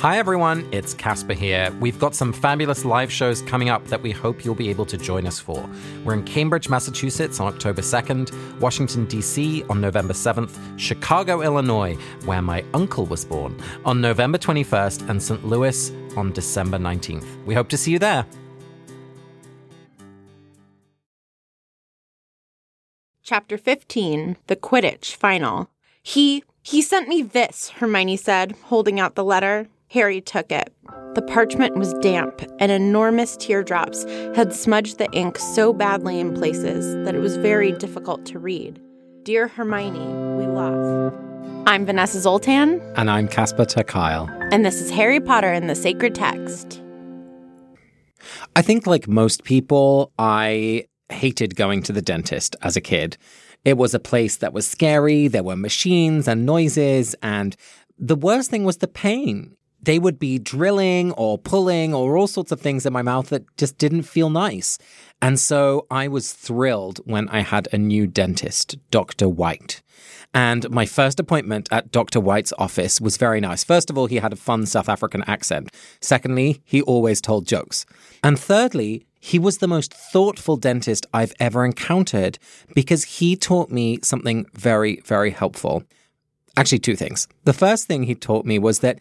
Hi everyone, it's Casper here. We've got some fabulous live shows coming up that we hope you'll be able to join us for. We're in Cambridge, Massachusetts on October 2nd, Washington, D.C. on November 7th, Chicago, Illinois, where my uncle was born, on November 21st, and St. Louis on December 19th. We hope to see you there. Chapter 15 The Quidditch Final. He. He sent me this, Hermione said, holding out the letter. Harry took it. The parchment was damp, and enormous teardrops had smudged the ink so badly in places that it was very difficult to read. Dear Hermione, we love. I'm Vanessa Zoltan. And I'm Casper ter Kuile. And this is Harry Potter and the Sacred Text. I think, like most people, I hated going to the dentist as a kid. It was a place that was scary, there were machines and noises, and the worst thing was the pain they would be drilling or pulling or all sorts of things in my mouth that just didn't feel nice. And so I was thrilled when I had a new dentist, Dr. White. And my first appointment at Dr. White's office was very nice. First of all, he had a fun South African accent. Secondly, he always told jokes. And thirdly, he was the most thoughtful dentist I've ever encountered because he taught me something very, very helpful. Actually, two things. The first thing he taught me was that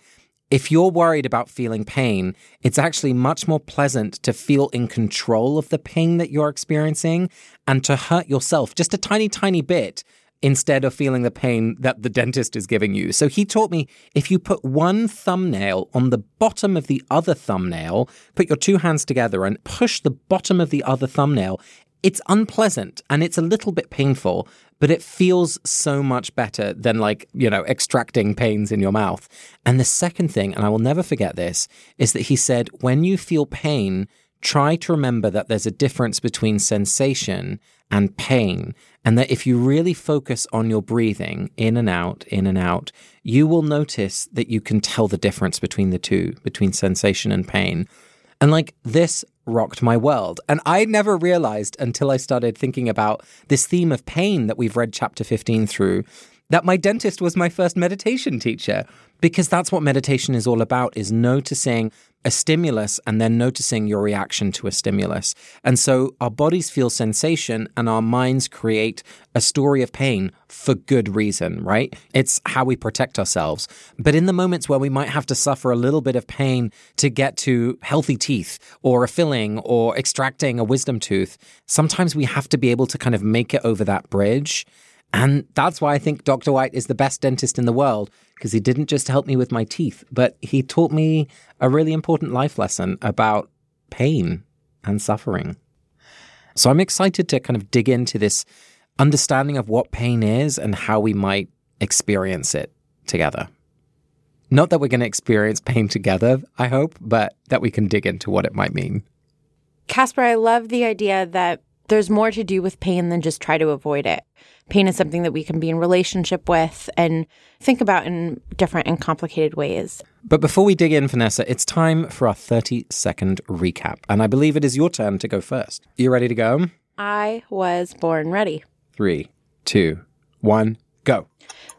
if you're worried about feeling pain, it's actually much more pleasant to feel in control of the pain that you're experiencing and to hurt yourself just a tiny, tiny bit instead of feeling the pain that the dentist is giving you. So he taught me if you put one thumbnail on the bottom of the other thumbnail, put your two hands together and push the bottom of the other thumbnail, it's unpleasant and it's a little bit painful, but it feels so much better than like, you know, extracting pains in your mouth. And the second thing, and I will never forget this, is that he said, when you feel pain, try to remember that there's a difference between sensation and pain. And that if you really focus on your breathing in and out, in and out, you will notice that you can tell the difference between the two, between sensation and pain. And like this rocked my world. And I never realized until I started thinking about this theme of pain that we've read chapter 15 through that my dentist was my first meditation teacher because that's what meditation is all about is noticing a stimulus and then noticing your reaction to a stimulus. And so our bodies feel sensation and our minds create a story of pain for good reason, right? It's how we protect ourselves. But in the moments where we might have to suffer a little bit of pain to get to healthy teeth or a filling or extracting a wisdom tooth, sometimes we have to be able to kind of make it over that bridge. And that's why I think Dr. White is the best dentist in the world because he didn't just help me with my teeth, but he taught me a really important life lesson about pain and suffering. So I'm excited to kind of dig into this understanding of what pain is and how we might experience it together. Not that we're going to experience pain together, I hope, but that we can dig into what it might mean. Casper, I love the idea that there's more to do with pain than just try to avoid it. Pain is something that we can be in relationship with and think about in different and complicated ways. But before we dig in, Vanessa, it's time for our 30 second recap. And I believe it is your turn to go first. You ready to go? I was born ready. Three, two, one, go.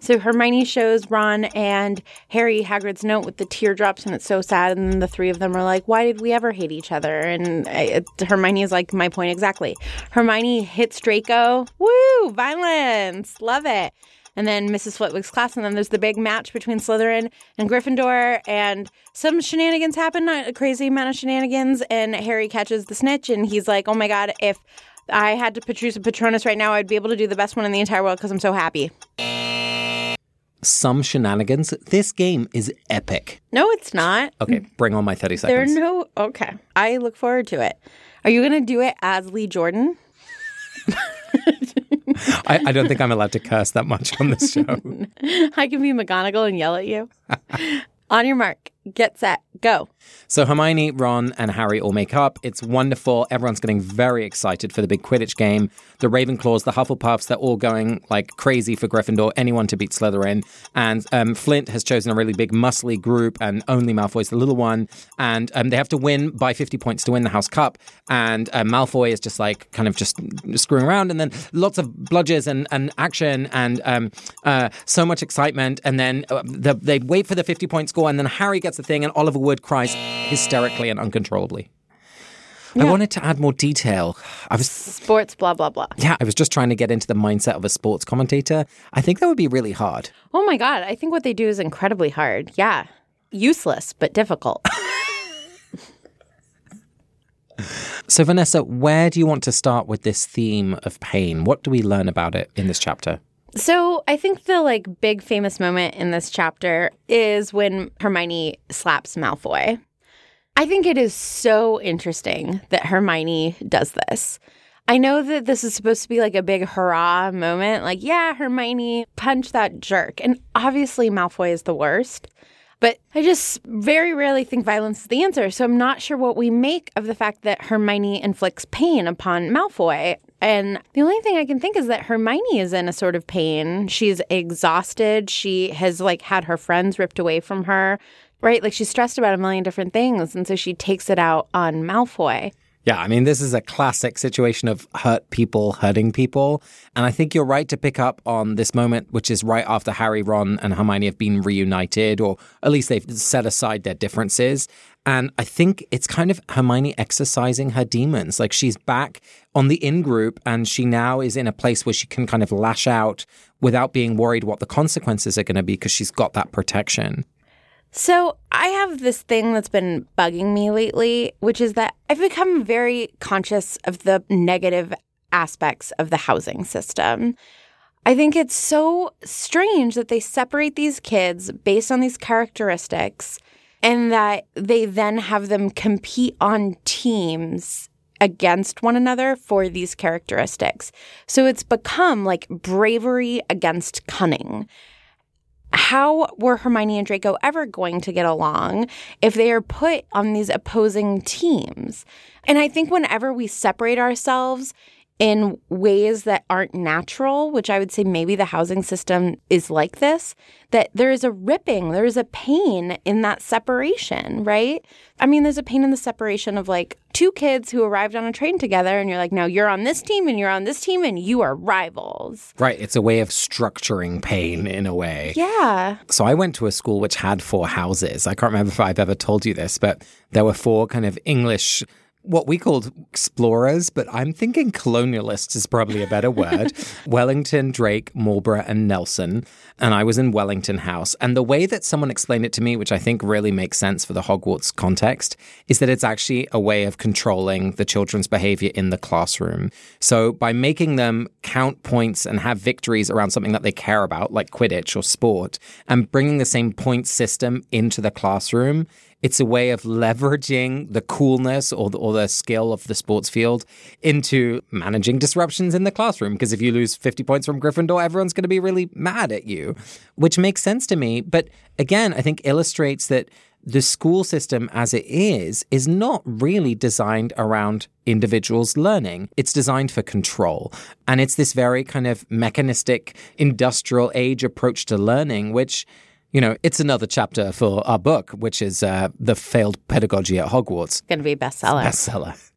So Hermione shows Ron and Harry Hagrid's note with the teardrops, and it's so sad. And then the three of them are like, "Why did we ever hate each other?" And uh, it, Hermione is like, "My point exactly." Hermione hits Draco. Woo! Violence, love it. And then Mrs. Flitwick's class, and then there's the big match between Slytherin and Gryffindor, and some shenanigans happen, not a crazy amount of shenanigans, and Harry catches the snitch, and he's like, "Oh my god, if." I had to produce a Patronus right now, I'd be able to do the best one in the entire world because I'm so happy some shenanigans. This game is epic. No, it's not. Okay, bring on my 30 seconds. There are no. Okay. I look forward to it. Are you going to do it as Lee Jordan? I, I, don't think I'm allowed to curse that much on this show. I can be McGonagall and yell at you. on your mark, get set, go. So Hermione, Ron, and Harry all make up. It's wonderful. Everyone's getting very excited for the big Quidditch game. The Ravenclaws, the Hufflepuffs, they're all going like crazy for Gryffindor, anyone to beat Slytherin. And um, Flint has chosen a really big, muscly group, and only Malfoy's the little one. And um, they have to win by 50 points to win the House Cup. And uh, Malfoy is just like kind of just screwing around. And then lots of bludgers and, and action and um, uh, so much excitement. And then uh, the, they wait for the 50 point score. And then Harry gets the thing, and Oliver Wood cries hysterically and uncontrollably. I wanted to add more detail. I was Sports, blah, blah, blah. yeah, I was just trying to get into the mindset of a sports commentator. I think that would be really hard. Oh my God. I think what they do is incredibly hard. Yeah. Useless, but difficult. So Vanessa, where do you want to start with this theme of pain? What do we learn about it in this chapter? So I think the like big famous moment in this chapter is when Hermione slaps Malfoy. I think it is so interesting that Hermione does this. I know that this is supposed to be like a big hurrah moment, like, yeah, Hermione, punch that jerk. And obviously, Malfoy is the worst. But I just very rarely think violence is the answer. So I'm not sure what we make of the fact that Hermione inflicts pain upon Malfoy. And the only thing I can think is that Hermione is in a sort of pain. She's exhausted. She has like had her friends ripped away from her, right? Like she's stressed about a million different things. And so she takes it out on Malfoy. Yeah, I mean, this is a classic situation of hurt people hurting people. And I think you're right to pick up on this moment, which is right after Harry, Ron, and Hermione have been reunited, or at least they've set aside their differences. And I think it's kind of Hermione exorcising her demons. Like she's back on the in group and she now is in a place where she can kind of lash out without being worried what the consequences are going to be because she's got that protection. So, I have this thing that's been bugging me lately, which is that I've become very conscious of the negative aspects of the housing system. I think it's so strange that they separate these kids based on these characteristics and that they then have them compete on teams against one another for these characteristics. So it's become like bravery against cunning how were Hermione and Draco ever going to get along if they are put on these opposing teams? And I think whenever we separate ourselves in ways that aren't natural, which I would say maybe the housing system is like this, that there is a ripping, there is a pain in that separation, right? I mean, there's a pain in the separation of like two kids who arrived on a train together, and you're like, now you're on this team and you're on this team, and you are rivals. Right. It's a way of structuring pain in a way. Yeah. So I went to a school which had four houses. I can't remember if I've ever told you this, but there were four kind of English what we called explorers, but I'm thinking colonialists is probably a better word. Wellington, Drake, Marlborough, and Nelson. And I was in Wellington House. And the way that someone explained it to me, which I think really makes sense for the Hogwarts context, is that it's actually a way of controlling the children's behavior in the classroom. So by making them count points and have victories around something that they care about, like Quidditch or sport, and bringing the same point system into the classroom, it's a way of leveraging the coolness or the, or the skill of the sports field into managing disruptions in the classroom. Because if you lose 50 points from Gryffindor, everyone's going to be really mad at you, which makes sense to me. But again, I think illustrates that the school system as it is is not really designed around individuals learning. It's designed for control. And it's this very kind of mechanistic industrial age approach to learning, which you know, it's another chapter for our book, which is uh, the failed pedagogy at Hogwarts. Going to be a bestseller. Bestseller.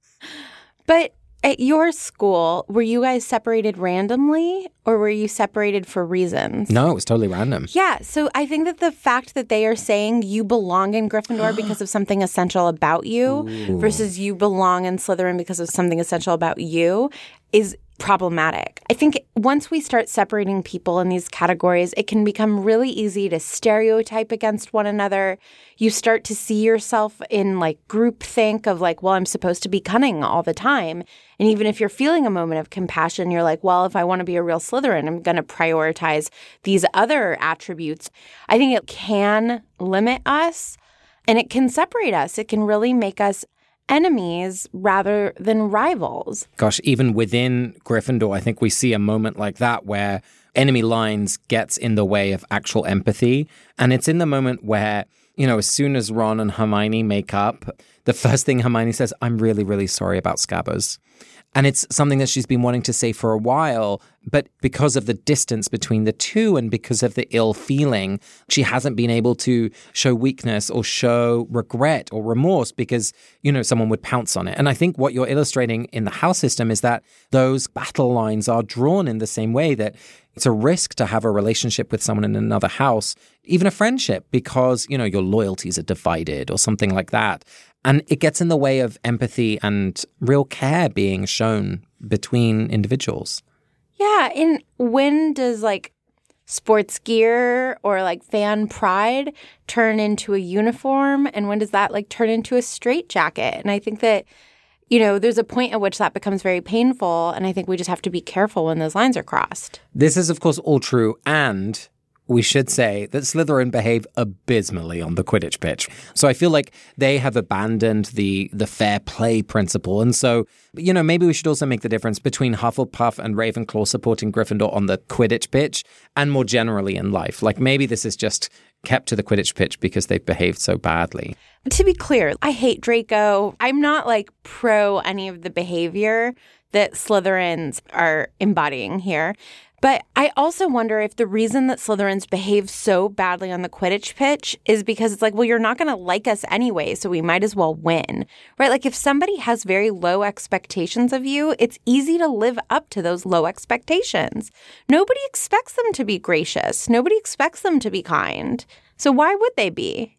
But at your school, were you guys separated randomly or were you separated for reasons? No, it was totally random. Yeah. So I think that the fact that they are saying you belong in Gryffindor because of something essential about you Ooh. versus you belong in Slytherin because of something essential about you is problematic. I think once we start separating people in these categories, it can become really easy to stereotype against one another. You start to see yourself in like group think of like, well, I'm supposed to be cunning all the time. And even if you're feeling a moment of compassion, you're like, well, if I want to be a real Slytherin, I'm going to prioritize these other attributes. I think it can limit us and it can separate us. It can really make us enemies rather than rivals. Gosh, even within Gryffindor, I think we see a moment like that where enemy lines gets in the way of actual empathy. And it's in the moment where you know, as soon as Ron and Hermione make up, the first thing Hermione says, I'm really, really sorry about Scabbers. And it's something that she's been wanting to say for a while, but because of the distance between the two and because of the ill feeling, she hasn't been able to show weakness or show regret or remorse because, you know, someone would pounce on it. And I think what you're illustrating in the house system is that those battle lines are drawn in the same way that it's a risk to have a relationship with someone in another house, even a friendship, because, you know, your loyalties are divided or something like that. And it gets in the way of empathy and real care being shown between individuals. Yeah. And when does like sports gear or like fan pride turn into a uniform? And when does that like turn into a straitjacket? And I think that, you know, there's a point at which that becomes very painful. And I think we just have to be careful when those lines are crossed. This is, of course, all true. And we should say that Slytherin behave abysmally on the Quidditch pitch. So I feel like they have abandoned the the fair play principle. And so, you know, maybe we should also make the difference between Hufflepuff and Ravenclaw supporting Gryffindor on the Quidditch pitch and more generally in life. Like maybe this is just kept to the Quidditch pitch because they've behaved so badly. To be clear, I hate Draco. I'm not like pro any of the behavior that Slytherins are embodying here. But I also wonder if the reason that Slytherins behave so badly on the Quidditch pitch is because it's like, well, you're not going to like us anyway, so we might as well win, right? Like if somebody has very low expectations of you, it's easy to live up to those low expectations. Nobody expects them to be gracious, nobody expects them to be kind. So why would they be?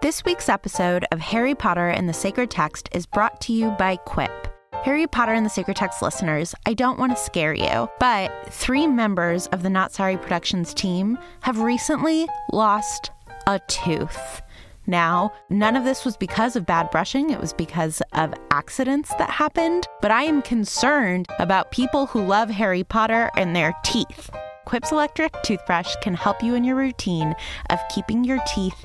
This week's episode of Harry Potter and the Sacred Text is brought to you by Quip. Harry Potter and the Sacred Text listeners, I don't want to scare you, but three members of the Not Sorry Productions team have recently lost a tooth. Now, none of this was because of bad brushing, it was because of accidents that happened, but I am concerned about people who love Harry Potter and their teeth. Quip's electric toothbrush can help you in your routine of keeping your teeth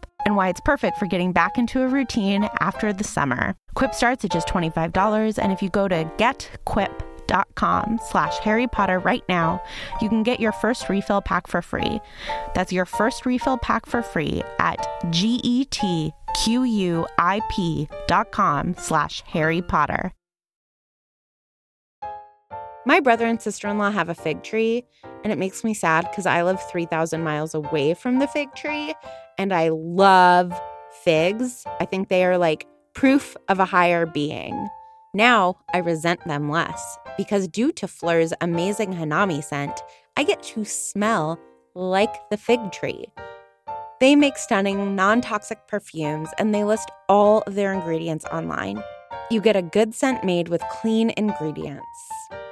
and why it's perfect for getting back into a routine after the summer. Quip starts at just $25, and if you go to getquip.com slash Harry Potter right now, you can get your first refill pack for free. That's your first refill pack for free at getquip.com slash Harry Potter. My brother and sister in law have a fig tree, and it makes me sad because I live 3,000 miles away from the fig tree and I love figs. I think they are like proof of a higher being. Now I resent them less because due to Phlur's amazing Hanami scent, I get to smell like the fig tree. They make stunning, non toxic perfumes and they list all of their ingredients online. You get a good scent made with clean ingredients.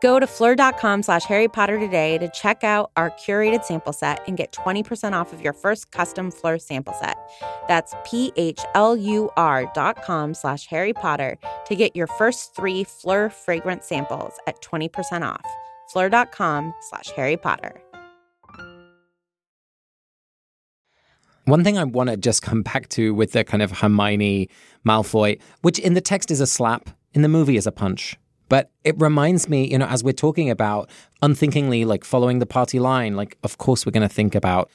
Go to phlur.com slash Harry Potter today to check out our curated sample set and get 20% off of your first custom Phlur sample set. That's P-H-L-U-R dot com slash Harry Potter to get your first three Phlur fragrance samples at 20% off. Phlur.com slash Harry Potter. One thing I want to just come back to with the kind of Hermione Malfoy, which in the text is a slap, in the movie is a punch But it reminds me, you know, as we're talking about unthinkingly, like following the party line, like, of course, we're going to think about,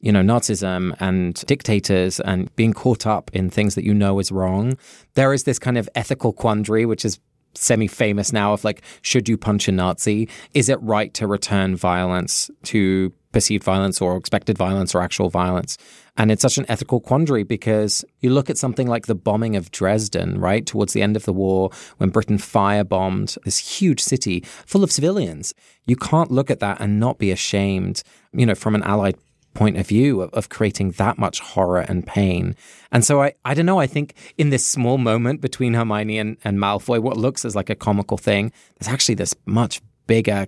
you know, Nazism and dictators and being caught up in things that you know is wrong. There is this kind of ethical quandary, which is semi famous now of like, should you punch a Nazi? Is it right to return violence to perceived violence or expected violence or actual violence? And it's such an ethical quandary because you look at something like the bombing of Dresden, right? Towards the end of the war, when Britain firebombed this huge city full of civilians. You can't look at that and not be ashamed, you know, from an Allied point of view of, of, creating that much horror and pain. And so I, I don't know, I think in this small moment between Hermione and, and Malfoy, what looks as like a comical thing, there's actually this much bigger,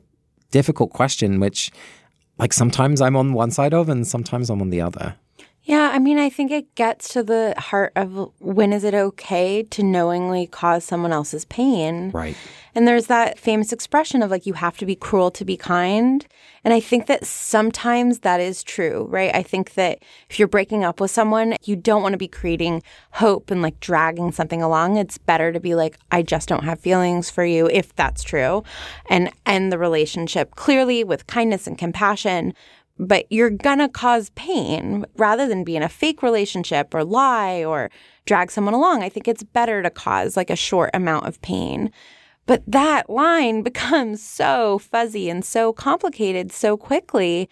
difficult question, which like sometimes I'm on one side of and sometimes I'm on the other. I mean, I think it gets to the heart of when is it okay to knowingly cause someone else's pain? Right. And there's that famous expression of like, you have to be cruel to be kind. And I think that sometimes that is true, right? I think that if you're breaking up with someone, you don't want to be creating hope and like dragging something along. It's better to be like, I just don't have feelings for you, if that's true, and end the relationship clearly with kindness and compassion but you're gonna cause pain rather than be in a fake relationship or lie or drag someone along. I think it's better to cause like a short amount of pain. But that line becomes so fuzzy and so complicated so quickly.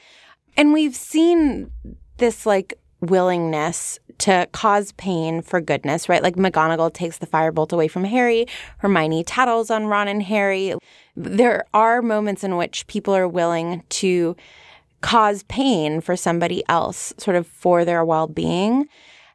And we've seen this like willingness to cause pain for goodness, right? Like McGonagall takes the firebolt away from Harry, Hermione tattles on Ron and Harry. There are moments in which people are willing to cause pain for somebody else, sort of for their well being.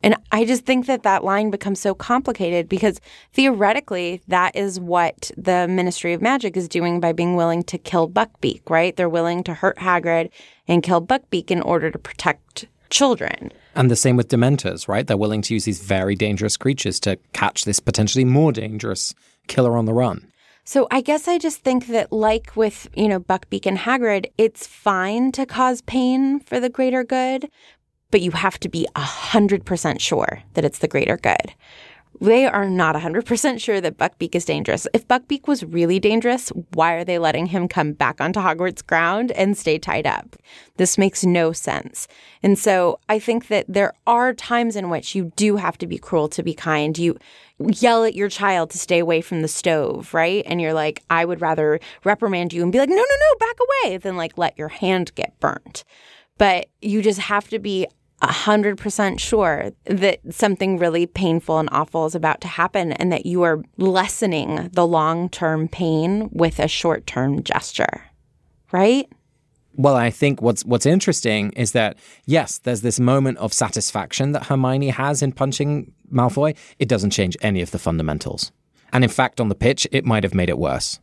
And I just think that that line becomes so complicated because theoretically, that is what the Ministry of Magic is doing by being willing to kill Buckbeak, right? They're willing to hurt Hagrid and kill Buckbeak in order to protect children. And the same with Dementors, right? They're willing to use these very dangerous creatures to catch this potentially more dangerous killer on the run. So I guess I just think that, like with, you know, Buckbeak and Hagrid, it's fine to cause pain for the greater good, but you have to be 100% sure that it's the greater good they are not 100% sure that Buckbeak is dangerous. If Buckbeak was really dangerous, why are they letting him come back onto Hogwarts ground and stay tied up? This makes no sense. And so I think that there are times in which you do have to be cruel to be kind. You yell at your child to stay away from the stove, right? And you're like, I would rather reprimand you and be like, no, no, no, back away than like let your hand get burnt. But you just have to be 100% sure that something really painful and awful is about to happen and that you are lessening the long term pain with a short term gesture, right? Well, I think what's what's interesting is that yes, there's this moment of satisfaction that Hermione has in punching Malfoy. It doesn't change any of the fundamentals. And in fact, on the pitch, it might have made it worse.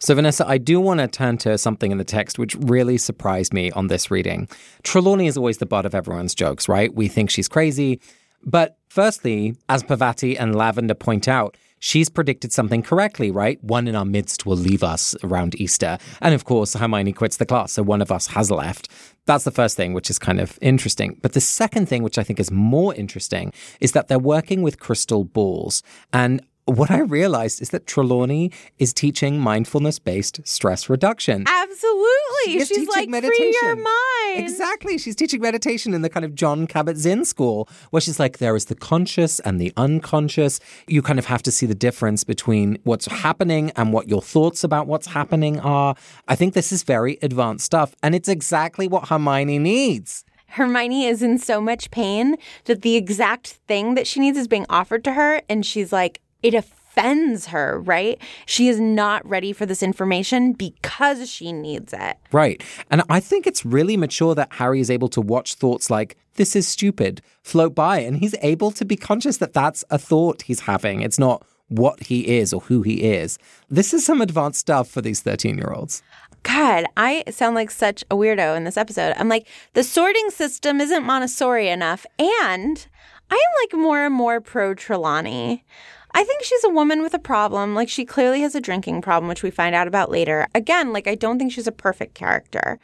So, Vanessa, I do want to turn to something in the text which really surprised me on this reading. Trelawney is always the butt of everyone's jokes, right? We think she's crazy. But firstly, as Parvati and Lavender point out, she's predicted something correctly, right? One in our midst will leave us around Easter. And of course, Hermione quits the class, so one of us has left. That's the first thing, which is kind of interesting. But the second thing, which I think is more interesting, is that they're working with crystal balls. And what I realized is that Trelawney is teaching mindfulness based stress reduction. Absolutely. She She's like, meditation. free your mind. Exactly. She's teaching meditation in the kind of John Kabat-Zinn school, where she's like, there is the conscious and the unconscious. You kind of have to see the difference between what's happening and what your thoughts about what's happening are. I think this is very advanced stuff, and it's exactly what Hermione needs. Hermione is in so much pain that the exact thing that she needs is being offered to her. And she's like, it offends her, right? She is not ready for this information because she needs it. Right. And I think it's really mature that Harry is able to watch thoughts like, this is stupid, float by, and he's able to be conscious that that's a thought he's having. It's not what he is or who he is. This is some advanced stuff for these 13 year olds. God, I sound like such a weirdo in this episode. I'm like, the sorting system isn't Montessori enough, and I'm like more and more pro Trelawney. I think she's a woman with a problem. Like, she clearly has a drinking problem, which we find out about later. Again, like, I don't think she's a perfect character.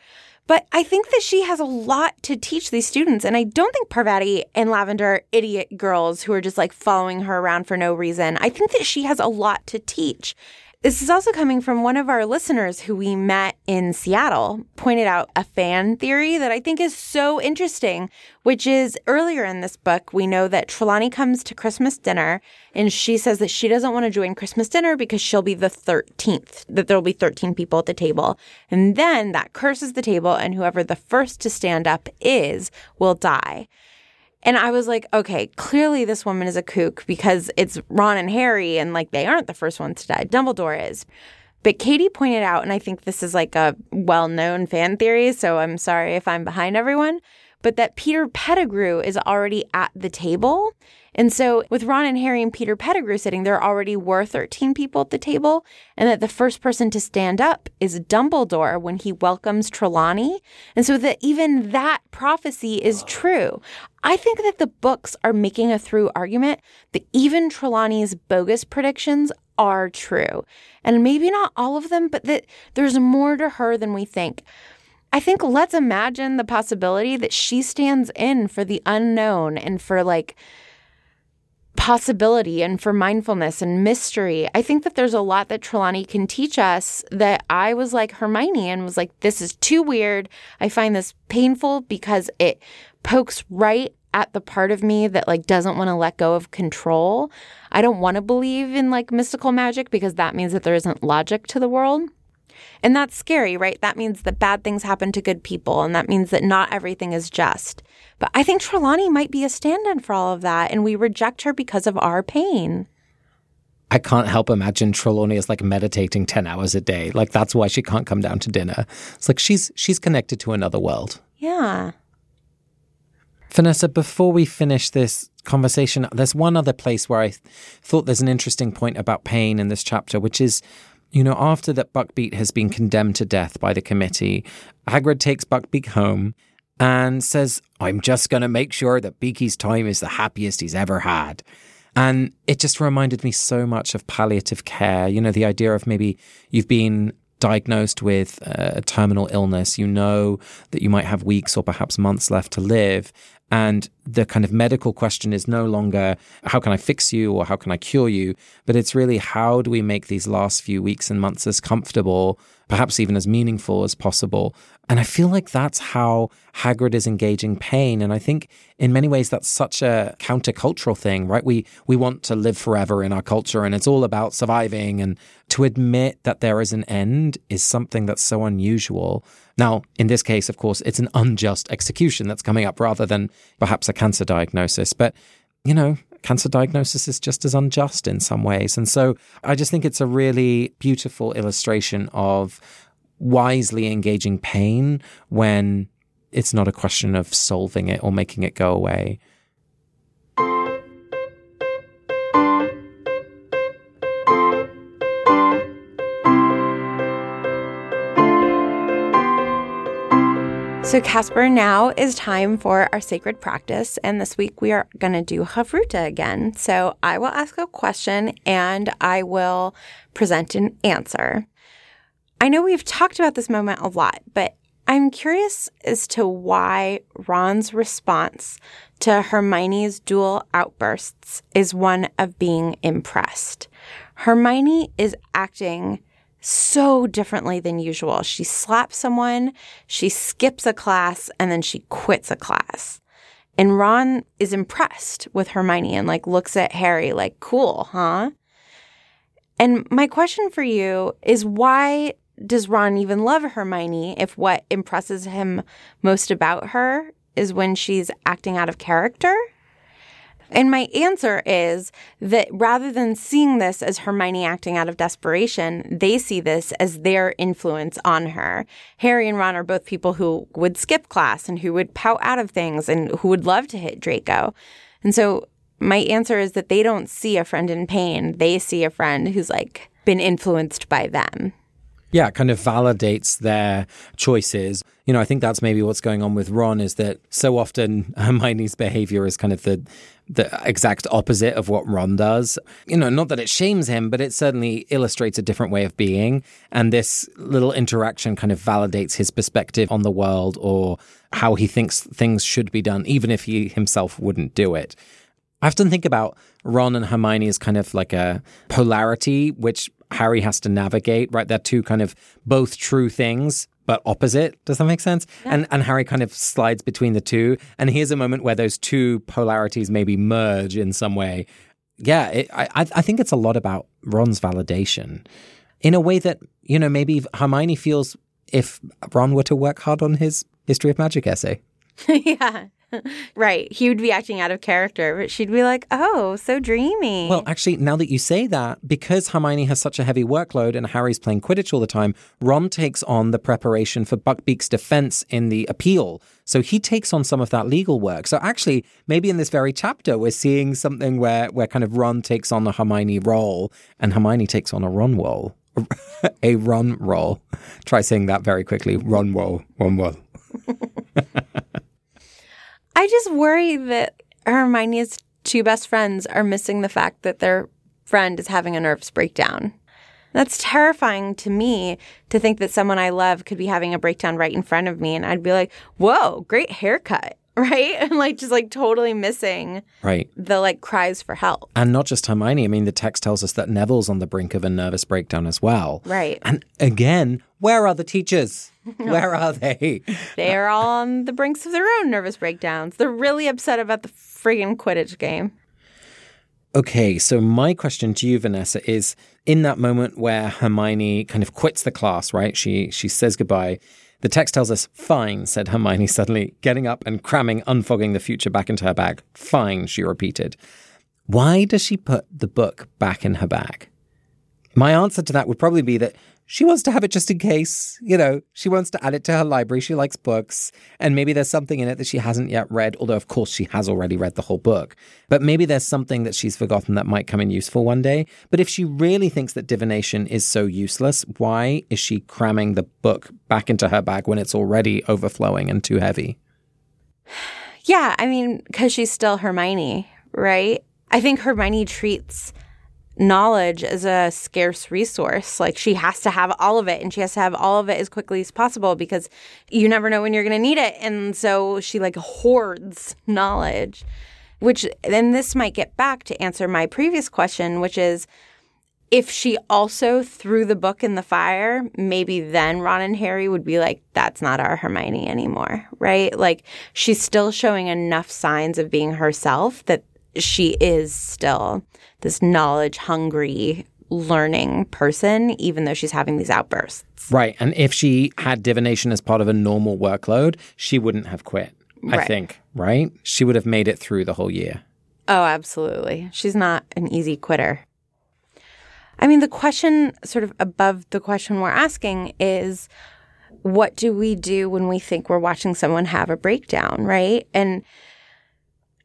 But I think that she has a lot to teach these students. And I don't think Parvati and Lavender are idiot girls who are just like following her around for no reason. I think that she has a lot to teach. This is also coming from one of our listeners who we met in Seattle, pointed out a fan theory that I think is so interesting, which is earlier in this book, we know that Trelawney comes to Christmas dinner and she says that she doesn't want to join Christmas dinner because she'll be the 13th, that there'll be 13 people at the table. And then that curses the table, and whoever the first to stand up is will die. And I was like, okay, clearly this woman is a kook because it's Ron and Harry, and like they aren't the first ones to die. Dumbledore is. But Katie pointed out, and I think this is like a well known fan theory, so I'm sorry if I'm behind everyone, but that Peter Pettigrew is already at the table. And so, with Ron and Harry and Peter Pettigrew sitting, there already were 13 people at the table, and that the first person to stand up is Dumbledore when he welcomes Trelawney. And so, that even that prophecy is true. I think that the books are making a through argument that even Trelawney's bogus predictions are true. And maybe not all of them, but that there's more to her than we think. I think let's imagine the possibility that she stands in for the unknown and for like possibility and for mindfulness and mystery. I think that there's a lot that Trelawney can teach us that I was like Hermione and was like, this is too weird. I find this painful because it pokes right at the part of me that like doesn't want to let go of control. I don't want to believe in like mystical magic because that means that there isn't logic to the world. And that's scary, right? That means that bad things happen to good people, and that means that not everything is just. But I think Trelawney might be a stand in for all of that, and we reject her because of our pain. I can't help imagine Trelawney is like meditating 10 hours a day. Like that's why she can't come down to dinner. It's like she's she's connected to another world. Yeah. Vanessa, before we finish this conversation, there's one other place where I th- thought there's an interesting point about pain in this chapter, which is you know, after that Buckbeak has been condemned to death by the committee, Hagrid takes Buckbeak home and says, I'm just going to make sure that Beaky's time is the happiest he's ever had. And it just reminded me so much of palliative care. You know, the idea of maybe you've been diagnosed with uh, a terminal illness, you know that you might have weeks or perhaps months left to live. And the kind of medical question is no longer how can I fix you or how can I cure you, but it's really how do we make these last few weeks and months as comfortable, perhaps even as meaningful as possible. And I feel like that's how Hagrid is engaging pain. And I think in many ways that's such a countercultural thing, right? We we want to live forever in our culture and it's all about surviving. And to admit that there is an end is something that's so unusual. Now, in this case, of course, it's an unjust execution that's coming up rather than perhaps a cancer diagnosis. But, you know, cancer diagnosis is just as unjust in some ways. And so I just think it's a really beautiful illustration of wisely engaging pain when it's not a question of solving it or making it go away. So, Casper, now is time for our sacred practice. And this week we are going to do Havruta again. So, I will ask a question and I will present an answer. I know we've talked about this moment a lot, but I'm curious as to why Ron's response to Hermione's dual outbursts is one of being impressed. Hermione is acting so differently than usual. She slaps someone, she skips a class, and then she quits a class. And Ron is impressed with Hermione and like looks at Harry like, cool, huh? And my question for you is why does Ron even love Hermione if what impresses him most about her is when she's acting out of character? And my answer is that rather than seeing this as Hermione acting out of desperation, they see this as their influence on her. Harry and Ron are both people who would skip class and who would pout out of things and who would love to hit Draco. And so my answer is that they don't see a friend in pain. They see a friend who's like been influenced by them. Yeah, kind of validates their choices. You know, I think that's maybe what's going on with Ron is that so often Hermione's behavior is kind of the the exact opposite of what Ron does. You know, not that it shames him, but it certainly illustrates a different way of being. And this little interaction kind of validates his perspective on the world or how he thinks things should be done, even if he himself wouldn't do it. I often think about Ron and Hermione as kind of like a polarity, which Harry has to navigate, right? They're two kind of both true things, but opposite. Does that make sense? Yeah. And and Harry kind of slides between the two. And here's a moment where those two polarities maybe merge in some way. Yeah, it, I I think it's a lot about Ron's validation in a way that you know maybe Hermione feels if Ron were to work hard on his history of magic essay. yeah. right. He would be acting out of character, but she'd be like, oh, so dreamy. Well, actually, now that you say that, because Hermione has such a heavy workload and Harry's playing Quidditch all the time, Ron takes on the preparation for Buckbeak's defense in the appeal. So he takes on some of that legal work. So actually, maybe in this very chapter, we're seeing something where, where kind of Ron takes on the Hermione role and Hermione takes on a Ron role. a Ron role. Try saying that very quickly. Ron role. Ron role. I just worry that Hermione's two best friends are missing the fact that their friend is having a nervous breakdown. That's terrifying to me to think that someone I love could be having a breakdown right in front of me and I'd be like, "Whoa, great haircut." Right? And like just like totally missing right. the like cries for help. And not just Hermione. I mean, the text tells us that Neville's on the brink of a nervous breakdown as well. Right. And again, where are the teachers? Where are they? they are all on the brinks of their own nervous breakdowns. They're really upset about the friggin' Quidditch game. Okay, so my question to you, Vanessa, is in that moment where Hermione kind of quits the class, right? She she says goodbye. The text tells us, fine, said Hermione suddenly, getting up and cramming Unfogging the Future back into her bag. Fine, she repeated. Why does she put the book back in her bag? My answer to that would probably be that she wants to have it just in case. You know, she wants to add it to her library. She likes books. And maybe there's something in it that she hasn't yet read, although, of course, she has already read the whole book. But maybe there's something that she's forgotten that might come in useful one day. But if she really thinks that divination is so useless, why is she cramming the book back into her bag when it's already overflowing and too heavy? Yeah, I mean, because she's still Hermione, right? I think Hermione treats knowledge is a scarce resource. Like she has to have all of it and she has to have all of it as quickly as possible because you never know when you're going to need it. And so she like hoards knowledge, which then this might get back to answer my previous question, which is if she also threw the book in the fire, maybe then Ron and Harry would be like, that's not our Hermione anymore, right? Like she's still showing enough signs of being herself that she is still this knowledge hungry learning person, even though she's having these outbursts. Right. And if she had divination as part of a normal workload, she wouldn't have quit, I right. think, right? She would have made it through the whole year. Oh, absolutely. She's not an easy quitter. I mean, the question sort of above the question we're asking is what do we do when we think we're watching someone have a breakdown, right? And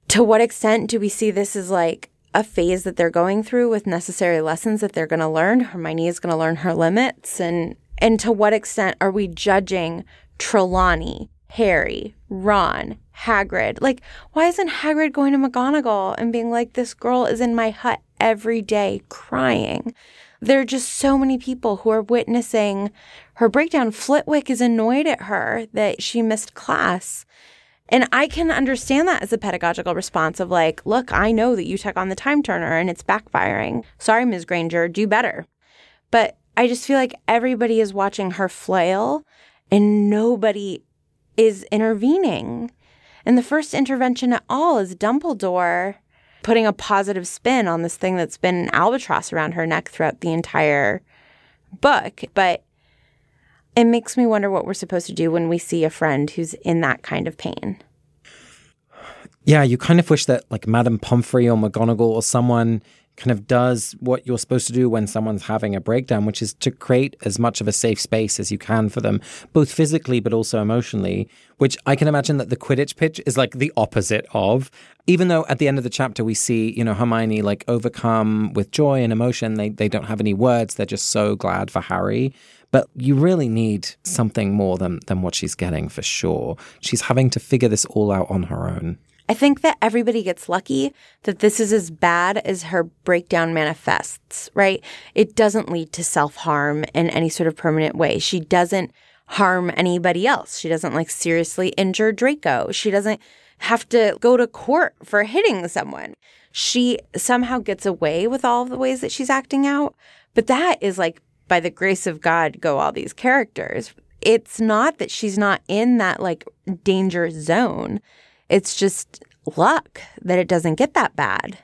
to what extent do we see this as like a phase that they're going through with necessary lessons that they're going to learn? Hermione is going to learn her limits. And, and to what extent are we judging Trelawney, Harry, Ron, Hagrid? Like, why isn't Hagrid going to McGonagall and being like, this girl is in my hut every day crying? There are just so many people who are witnessing her breakdown. Flitwick is annoyed at her that she missed class. And I can understand that as a pedagogical response of like, look, I know that you took on the time turner and it's backfiring. Sorry, Ms. Granger, do better. But I just feel like everybody is watching her flail and nobody is intervening. And the first intervention at all is Dumbledore putting a positive spin on this thing that's been an albatross around her neck throughout the entire book. But it makes me wonder what we're supposed to do when we see a friend who's in that kind of pain. Yeah, you kind of wish that like Madame Pomfrey or McGonagall or someone kind of does what you're supposed to do when someone's having a breakdown, which is to create as much of a safe space as you can for them, both physically but also emotionally, which I can imagine that the Quidditch pitch is like the opposite of. Even though at the end of the chapter we see, you know, Hermione like overcome with joy and emotion, they they don't have any words, they're just so glad for Harry. But you really need something more than, than what she's getting for sure. She's having to figure this all out on her own. I think that everybody gets lucky that this is as bad as her breakdown manifests, right? It doesn't lead to self harm in any sort of permanent way. She doesn't harm anybody else. She doesn't like seriously injure Draco. She doesn't have to go to court for hitting someone. She somehow gets away with all of the ways that she's acting out, But that is like by the grace of God go all these characters. It's not that she's not in that like danger zone. It's just luck that it doesn't get that bad.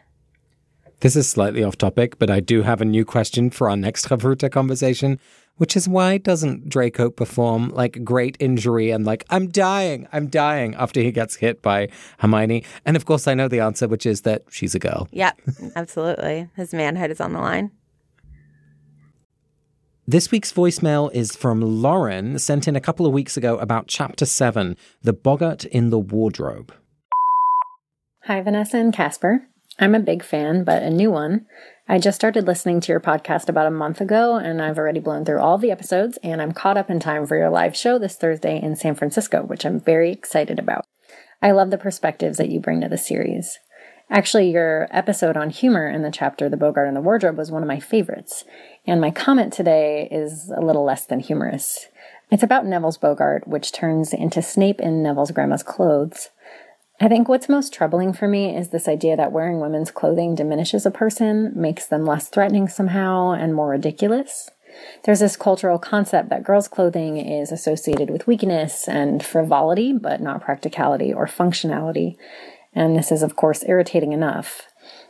This is slightly off topic, but I do have a new question for our next Chavruta conversation, which is why doesn't Draco perform like great injury and like, I'm dying, I'm dying after he gets hit by Hermione? And of course, I know the answer, which is that she's a girl. Yep, absolutely. His manhood is on the line. This week's voicemail is from Lauren, sent in a couple of weeks ago about Chapter 7 The Boggart in the Wardrobe. Hi, Vanessa and Casper. I'm a big fan, but a new one. I just started listening to your podcast about a month ago, and I've already blown through all the episodes, and I'm caught up in time for your live show this Thursday in San Francisco, which I'm very excited about. I love the perspectives that you bring to the series. Actually, your episode on humor in the chapter The Boggart and the Wardrobe was one of my favorites, and my comment today is a little less than humorous. It's about Neville's Boggart, which turns into Snape in Neville's grandma's clothes. I think what's most troubling for me is this idea that wearing women's clothing diminishes a person, makes them less threatening somehow, and more ridiculous. There's this cultural concept that girls' clothing is associated with weakness and frivolity, but not practicality or functionality. And this is, of course, irritating enough.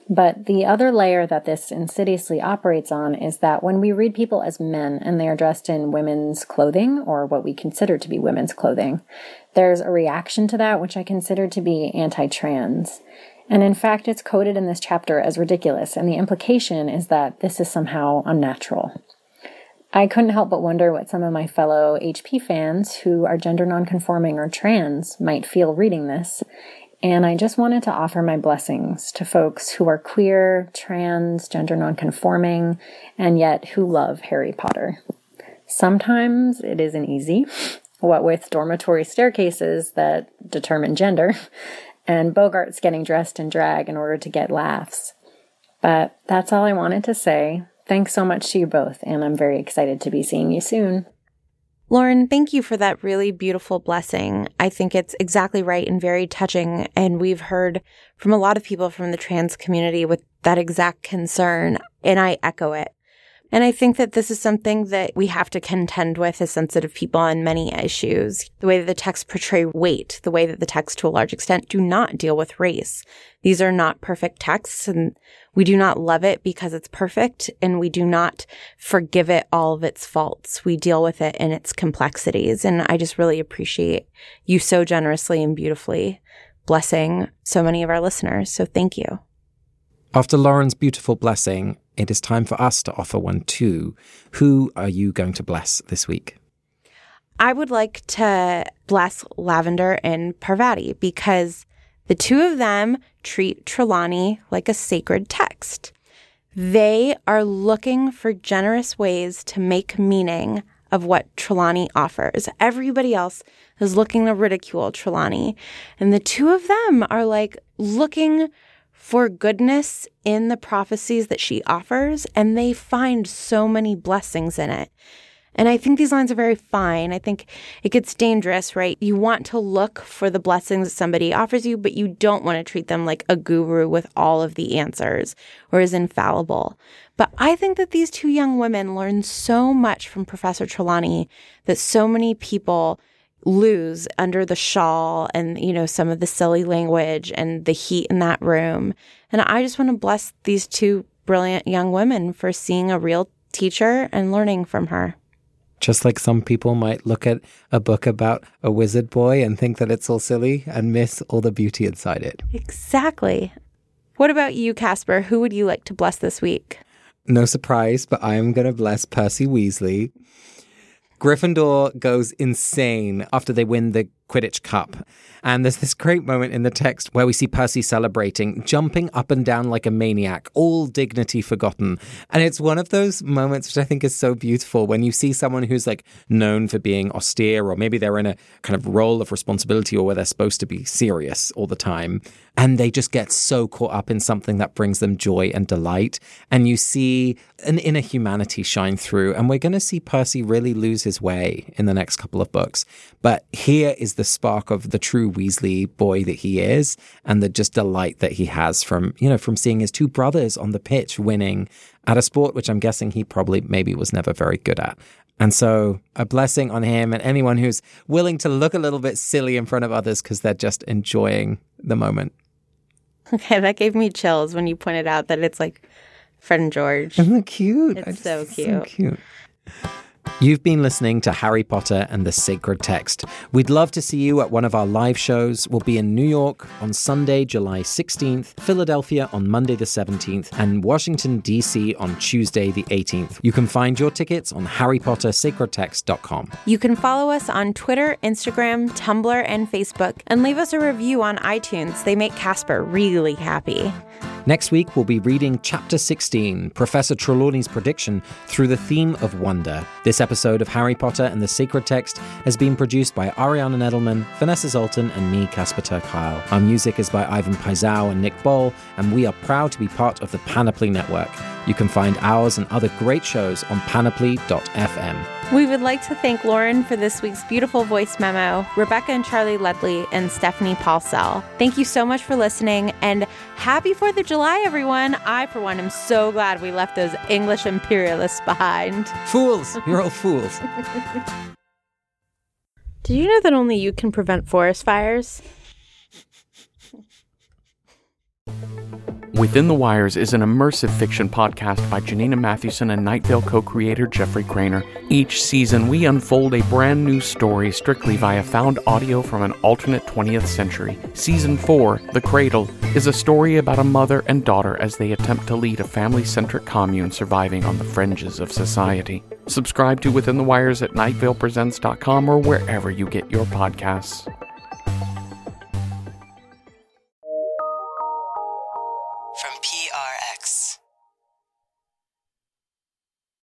But the other layer that this insidiously operates on is that when we read people as men and they are dressed in women's clothing or what we consider to be women's clothing, there's a reaction to that which I consider to be anti trans. And in fact, it's coded in this chapter as ridiculous, and the implication is that this is somehow unnatural. I couldn't help but wonder what some of my fellow HP fans who are gender nonconforming or trans might feel reading this, and I just wanted to offer my blessings to folks who are queer, trans, gender nonconforming, and yet who love Harry Potter. Sometimes it isn't easy, what with dormitory staircases that determine gender, and Boggart's getting dressed in drag in order to get laughs. But that's all I wanted to say. Thanks so much to you both, and I'm very excited to be seeing you soon. Lauren, thank you for that really beautiful blessing. I think it's exactly right and very touching. And we've heard from a lot of people from the trans community with that exact concern, and I echo it. And I think that this is something that we have to contend with as sensitive people on many issues. The way that the texts portray weight, the way that the texts to a large extent do not deal with race. These are not perfect texts and we do not love it because it's perfect and we do not forgive it all of its faults. We deal with it in its complexities. And I just really appreciate you so generously and beautifully blessing so many of our listeners. So thank you. After Lauren's beautiful blessing, it is time for us to offer one too. Who are you going to bless this week? I would like to bless Lavender and Parvati because the two of them treat Trelawney like a sacred text. They are looking for generous ways to make meaning of what Trelawney offers. Everybody else is looking to ridicule Trelawney. And the two of them are like looking for goodness in the prophecies that she offers, and they find so many blessings in it. And I think these lines are very fine. I think it gets dangerous, right? You want to look for the blessings that somebody offers you, but you don't want to treat them like a guru with all of the answers or is infallible. But I think that these two young women learn so much from Professor Trelawney that so many people lose under the shawl and, you know, some of the silly language and the heat in that room. And I just want to bless these two brilliant young women for seeing a real teacher and learning from her. Just like some people might look at a book about a wizard boy and think that it's all silly and miss all the beauty inside it. Exactly. What about you, Casper? Who would you like to bless this week? No surprise, but I am going to bless Percy Weasley. Gryffindor goes insane after they win the Quidditch Cup. And there's this great moment in the text where we see Percy celebrating, jumping up and down like a maniac, all dignity forgotten. And it's one of those moments which I think is so beautiful when you see someone who's like known for being austere, or maybe they're in a kind of role of responsibility or where they're supposed to be serious all the time. And they just get so caught up in something that brings them joy and delight. And you see an inner humanity shine through. And we're going to see Percy really lose his way in the next couple of books. But here is the spark of the true Weasley boy that he is and the just delight that he has from, you know, from seeing his two brothers on the pitch winning at a sport which I'm guessing he probably maybe was never very good at. And so a blessing on him and anyone who's willing to look a little bit silly in front of others because they're just enjoying the moment. Okay, that gave me chills when you pointed out that it's like friend George. Isn't it cute? It's just- so cute. So cute. You've been listening to Harry Potter and the Sacred Text. We'd love to see you at one of our live shows. We'll be in New York on Sunday, July 16th, Philadelphia on Monday the 17th, and Washington, D.C. on Tuesday the 18th. You can find your tickets on harrypottersacredtext.com. You can follow us on Twitter, Instagram, Tumblr, and Facebook, and leave us a review on iTunes. They make Casper really happy. Next week, we'll be reading Chapter 16, Professor Trelawney's prediction through the theme of wonder. This episode of Harry Potter and the Sacred Text has been produced by Ariana Nedelman, Vanessa Zoltan, and me, Casper ter Kuile. Our music is by Ivan Paisau and Nick Boll, and we are proud to be part of the Panoply Network. You can find ours and other great shows on panoply.fm. We would like to thank Lauren for this week's beautiful voice memo, Rebecca and Charlie Ledley, and Stephanie Paulsell. Thank you so much for listening, and happy 4th of July, everyone. I, for one, am so glad we left those English imperialists behind. Fools! You're all fools. Did you know that only you can prevent forest fires? Within the Wires is an immersive fiction podcast by Janina Mathewson and Night Vale co creator Jeffrey Cranor. Each season, we unfold a brand new story strictly via found audio from an alternate 20th century. Season 4, The Cradle, is a story about a mother and daughter as they attempt to lead a family centric commune surviving on the fringes of society. Subscribe to Within the Wires at nightvalepresents.com or wherever you get your podcasts.